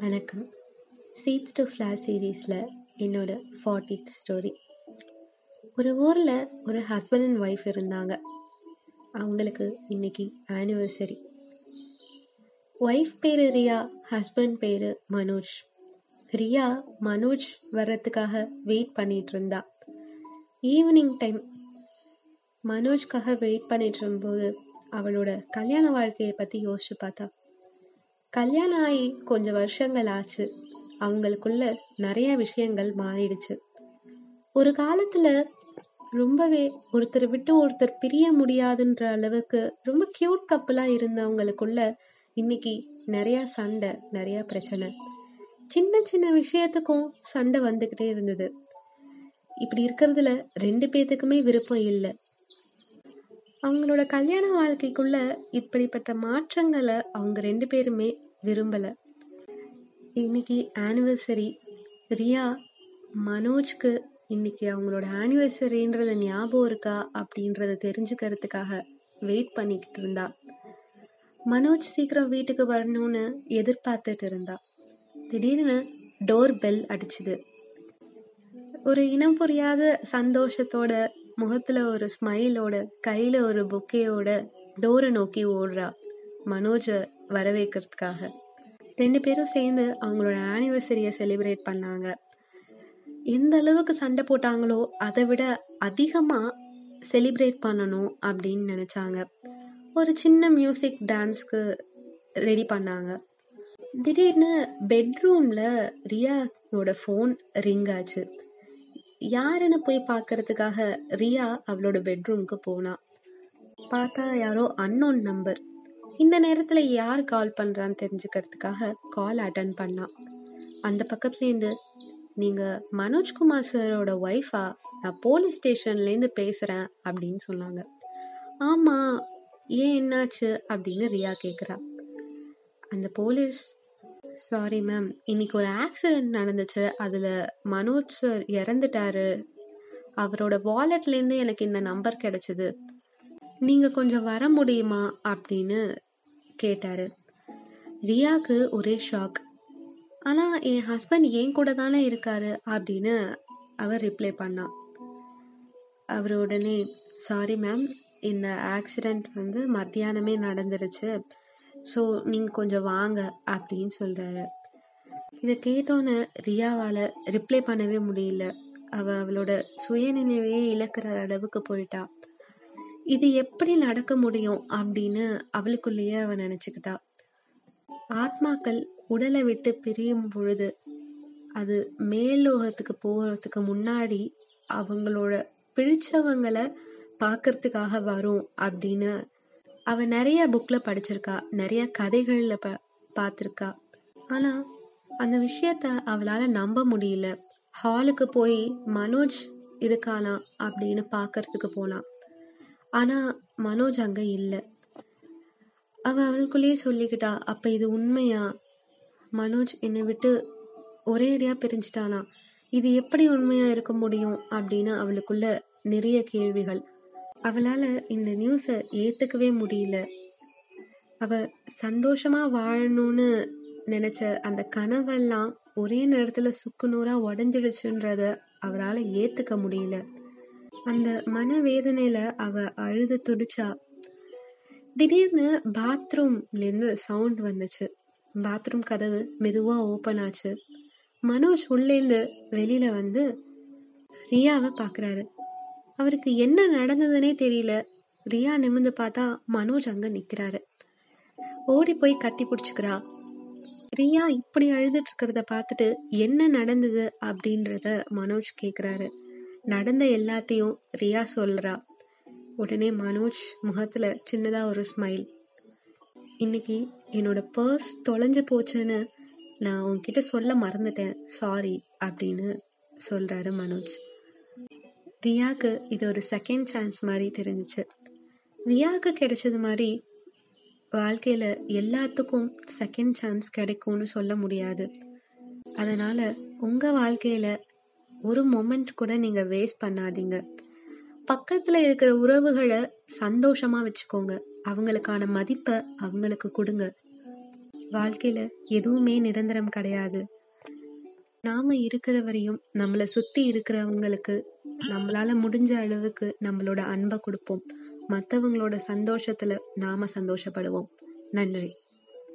வணக்கம். Seeds to flash சீரீஸில் என்னோட ஃபார்ட்டித் ஸ்டோரி ஒரு ஊரில் ஒரு ஹஸ்பண்ட் அண்ட் ஒய்ஃப் இருந்தாங்க. அவங்களுக்கு இன்னைக்கு ஆனிவர்சரி ஒய்ஃப் பேர் ரியா ஹஸ்பண்ட் பேர் மனோஜ். ரியா மனோஜ் வர்றதுக்காக வெயிட் பண்ணிட்டு இருந்தா. ஈவினிங் டைம் மனோஜ்காக வெயிட் பண்ணிட்டு இருக்கும்போது அவளோட கல்யாண வாழ்க்கையை பற்றி யோசிச்சு பார்த்தா கல்யாணம் ஆகி கொஞ்சம் வருஷங்கள் ஆச்சு அவங்களுக்குள்ள நிறைய விஷயங்கள் மாறிடுச்சு. ஒரு காலத்துல ரொம்பவே ஒருத்தர் விட்டு ஒருத்தர் பிரிய முடியாதுன்ற அளவுக்கு ரொம்ப கியூட் கப்பலா இருந்தவங்களுக்குள்ள இன்னைக்கு நிறைய சண்டை நிறைய பிரச்சனை. சின்ன சின்ன விஷயத்துக்கும் சண்டை வந்துகிட்டே இருந்தது. இப்படி இருக்கிறதுல ரெண்டு பேத்துக்குமே விருப்பம் இல்லை. அவங்களோட கல்யாண வாழ்க்கைக்குள்ள இப்படிப்பட்ட மாற்றங்களை அவங்க ரெண்டு பேருமே விரும்பல. இன்னைக்கு ஆனிவர்சரி ரியா மனோஜ்க்கு இன்னைக்கு அவங்களோட ஆனிவர்சரின்றது ஞாபகம் இருக்கா அப்படின்றத தெரிஞ்சுக்கிறதுக்காக வெயிட் பண்ணிக்கிட்டு இருந்தா. மனோஜ் சீக்கிரம் வீட்டுக்கு வரணும்னு எதிர்பார்த்துட்டு இருந்தா. திடீர்னு டோர் பெல் அடிச்சுது. ஒரு இனம் புரியாத சந்தோஷத்தோட முகத்துல ஒரு ஸ்மைலோட கையில ஒரு பொக்கையோட டோரை நோக்கி ஓடுறா. மனோஜ வரவேற்கிறதுக்காக. ரெண்டு பேரும் சேர்ந்து அவங்களோட ஆனிவர்சரியை செலிப்ரேட் பண்ணாங்க. எந்த அளவுக்கு சண்டை போட்டாங்களோ அதை விட அதிகமாக செலிப்ரேட் பண்ணணும் அப்படின்னு நினச்சாங்க. ஒரு சின்ன மியூசிக் டான்ஸ்க்கு ரெடி பண்ணாங்க. திடீர்னு பெட்ரூமில் ரியாவோட ஃபோன் ரிங் ஆச்சு. யாருன்னு போய் பார்க்கறதுக்காக ரியா அவளோட பெட்ரூம்க்கு போனா. பார்த்தா யாரோ அன்னோன் நம்பர் இந்த நேரத்துல யார் கால் பண்றான்னு தெரிஞ்சுக்கிறதுக்காக கால் அட்டன் பண்ணான் அந்த பக்கத்துலேருந்து நீங்க மனோஜ்குமார் சாரோட ஒய்ஃபா நான் போலீஸ் ஸ்டேஷன்லேருந்து பேசுறேன் அப்படின்னு சொன்னாங்க. ஆமா ஏன் என்னாச்சு? அப்படின்னு ரியா கேக்குறா. அந்த போலீஸ் சாரி மேம் இன்னைக்கு ஒரு ஆக்சிடென்ட் நடந்துச்சு. அதில் மனோஜ் சார் இறந்துட்டாரு. அவரோட வாலெட்லேருந்து எனக்கு இந்த நம்பர் கிடைச்சது. நீங்கள் கொஞ்சம் வர முடியுமா? அப்படின்னு கேட்டாரு. ரியாக்கு ஒரே ஷாக் ஆனால் என் ஹஸ்பண்ட் ஏன் கூட தானே இருக்காரு? அப்படின்னு அவர் ரிப்ளை பண்ணா அவர் உடனே சாரி மேம் இந்த ஆக்சிடெண்ட் வந்து மத்தியானமே நடந்துருச்சு. ஸோ நீங்கள் கொஞ்சம் வாங்க அப்படின்னு சொல்கிறாரு இதை கேட்டோன்னே ரியாவால் ரிப்ளை பண்ணவே முடியல. அவள் அவளோட சுயநினைவையே இழக்கிற அளவுக்கு போயிட்டா. இது எப்படி நடக்க முடியும் அப்படின்னு அவளுக்குள்ளேயே அவ நினைச்சுக்கிட்டா. ஆத்மாக்கள் உடலை விட்டு பிரியும் பொழுது அது மேல்லோகத்துக்கு போகிறதுக்கு முன்னாடி அவங்களோட பிடிச்சவங்களை பார்க்கறதுக்காக வரும் அப்படின்னு அவ நிறைய புக்ல படிச்சிருக்கா நிறைய கதைகள்ல ப பார்த்துருக்கா. ஆனா அந்த விஷயத்த அவளால நம்ப முடியல. ஹாலுக்கு போய் மனோஜ் இருக்கானா அப்படின்னு பார்க்கறதுக்கு போனான் ஆனா மனோஜ் அங்க இல்லை. அவ அவளுக்குள்ளேயே சொல்லிக்கிட்டா அப்ப இது உண்மையா? மனோஜ் என்னை விட்டு ஒரே அடியா பிரிஞ்சிட்டானா. இது எப்படி உண்மையா இருக்க முடியும்? அப்படின்னு அவளுக்குள்ள நிறைய கேள்விகள். அவளால இந்த நியூஸை ஏத்துக்கவே முடியல. அவ சந்தோஷமா வாழணும்னு நினைச்ச அந்த கனவெல்லாம் ஒரே நேரத்துல சுக்குநூறா உடஞ்சிடுச்சுன்றத அவரால் ஏத்துக்க முடியல. அந்த மனவேதனையில அவ அழுது துடிச்சா. திடீர்னு பாத்ரூம்ல இருந்து சவுண்ட் வந்துச்சு. பாத்ரூம் கதவு மெதுவா ஓபன் ஆச்சு. மனோஜ் உள்ளேந்து வெளியில வந்து ரியாவை பாக்குறாரு. அவருக்கு என்ன நடந்ததுன்னே தெரியல. ரியா நிமிந்து பார்த்தா மனோஜ் அங்க நிக்கிறாரு. ஓடி போய் கட்டி பிடிச்சுக்கிறா. ரியா இப்படி அழுதுட்டு இருக்கிறத பார்த்துட்டு என்ன நடந்தது அப்படின்றத மனோஜ் கேக்குறாரு. நடந்த எல்லாத்தையும் ரியா சொல்றா. உடனே மனோஜ் முகத்துல சின்னதா ஒரு ஸ்மைல் இன்னைக்கு என்னோட பர்ஸ் தொலைஞ்சு போச்சுன்னு நான் உன்கிட்ட சொல்ல மறந்துட்டேன். சாரி அப்படின்னு சொல்றாரு மனோஜ். ரியாக்கு இது ஒரு செகண்ட் சான்ஸ் மாதிரி தெரிஞ்சிச்சு. ரியாவுக்கு கிடைச்சது மாதிரி வாழ்க்கையில எல்லாத்துக்கும் செகண்ட் சான்ஸ் கிடைக்கும்னு சொல்ல முடியாது. அதனால உங்க வாழ்க்கையில ஒரு மொமெண்ட் கூட நீங்க வேஸ்ட் பண்ணாதீங்க. பக்கத்துல இருக்கிற உறவுகளை சந்தோஷமா வச்சுக்கோங்க. அவங்களுக்கான மதிப்பை அவங்களுக்கு கொடுங்க. வாழ்க்கையில எதுவுமே நிரந்தரம் கிடையாது. நாம இருக்கிற வரையும் நம்மளை சுத்தி இருக்கிறவங்களுக்கு நம்மளால முடிஞ்ச அளவுக்கு நம்மளோட அன்பை கொடுப்போம். மற்றவங்களோட சந்தோஷத்துல நாம சந்தோஷப்படுவோம். நன்றி.